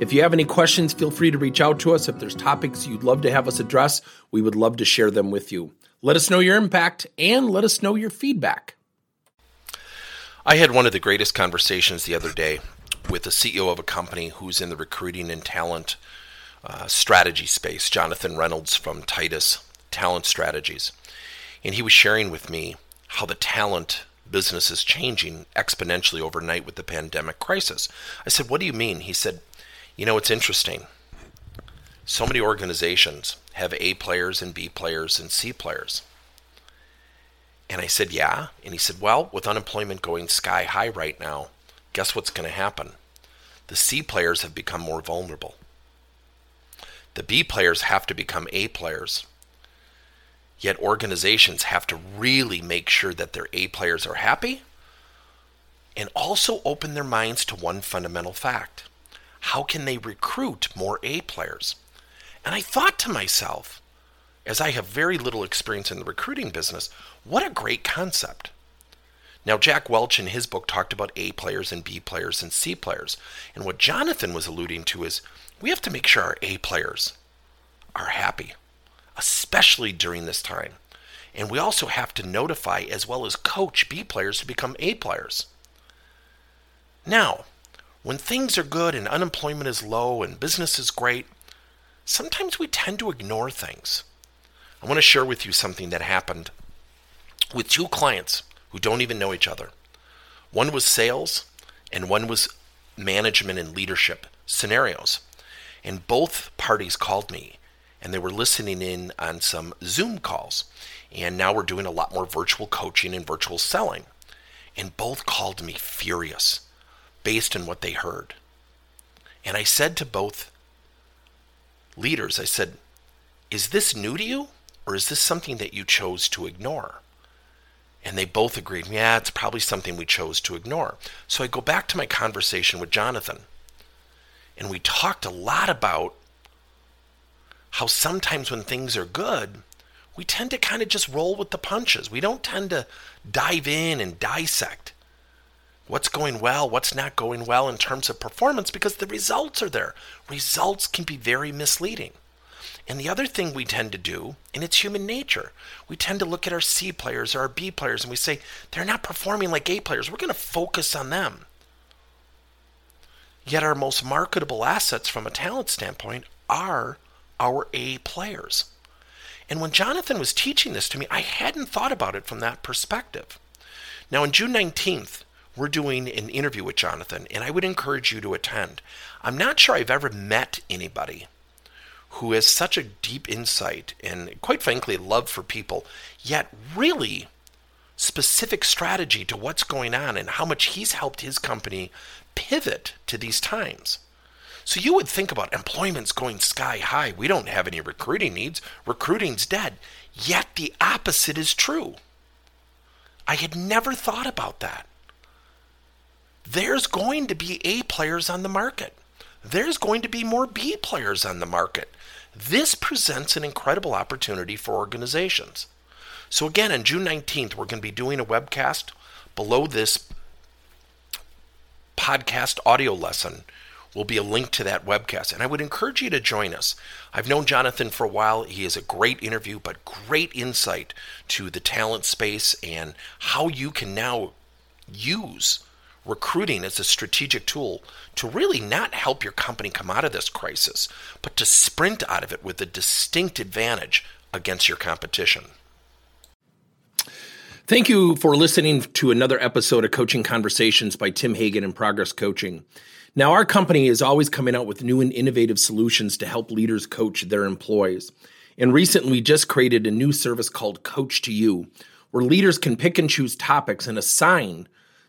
If you have any questions, feel free to reach out to us. If there's topics you'd love to have us address, we would love to share them with you. Let us know your impact and let us know your feedback. I had one of the greatest conversations the other day with the CEO of a company who's in the recruiting and talent uh, strategy space, Jonathan Reynolds from Titus Talent Strategies. And he was sharing with me how the talent business is changing exponentially overnight with the pandemic crisis. I said, What do you mean? He said, you know, it's interesting. So many organizations have A players and B players and C players. And I said, Yeah. And he said, Well, with unemployment going sky high right now, guess what's going to happen? The C players have become more vulnerable. The B players have to become A players. Yet organizations have to really make sure that their A players are happy and also open their minds to one fundamental fact how can they recruit more A players? And I thought to myself, as I have very little experience in the recruiting business, what a great concept. Now, Jack Welch in his book talked about A players and B players and C players. And what Jonathan was alluding to is we have to make sure our A players are happy, especially during this time. And we also have to notify as well as coach B players to become A players. Now, when things are good and unemployment is low and business is great, sometimes we tend to ignore things. I want to share with you something that happened with two clients who don't even know each other. One was sales and one was management and leadership scenarios. And both parties called me and they were listening in on some Zoom calls. And now we're doing a lot more virtual coaching and virtual selling. And both called me furious based on what they heard. And I said to both leaders, I said, Is this new to you, or is this something that you chose to ignore? And they both agreed, Yeah, it's probably something we chose to ignore. So I go back to my conversation with Jonathan, and we talked a lot about how sometimes when things are good, we tend to kind of just roll with the punches. We don't tend to dive in and dissect what's going well, what's not going well in terms of performance because the results are there. Results can be very misleading. And the other thing we tend to do, and it's human nature, we tend to look at our C players or our B players and we say, they're not performing like A players. We're going to focus on them. Yet our most marketable assets from a talent standpoint are our A players. And when Jonathan was teaching this to me, I hadn't thought about it from that perspective. Now, on June 19th, we're doing an interview with Jonathan, and I would encourage you to attend. I'm not sure I've ever met anybody who has such a deep insight and, quite frankly, love for people, yet really specific strategy to what's going on and how much he's helped his company pivot to these times. So you would think about employment's going sky high. We don't have any recruiting needs. Recruiting's dead. Yet the opposite is true. I had never thought about that there's going to be A players on the market. There's going to be more B players on the market. This presents an incredible opportunity for organizations. So, again, on June 19th, we're going to be doing a webcast. Below this podcast audio lesson will be a link to that webcast. And I would encourage you to join us. I've known Jonathan for a while. He is a great interview, but great insight to the talent space and how you can now use recruiting as a strategic tool to really not help your company come out of this crisis, but to sprint out of it with a distinct advantage against your competition. Thank you for listening to another episode of Coaching Conversations by Tim Hagen and Progress Coaching. Now, our company is always coming out with new and innovative solutions to help leaders coach their employees. And recently, we just created a new service called Coach to You, where leaders can pick and choose topics and assign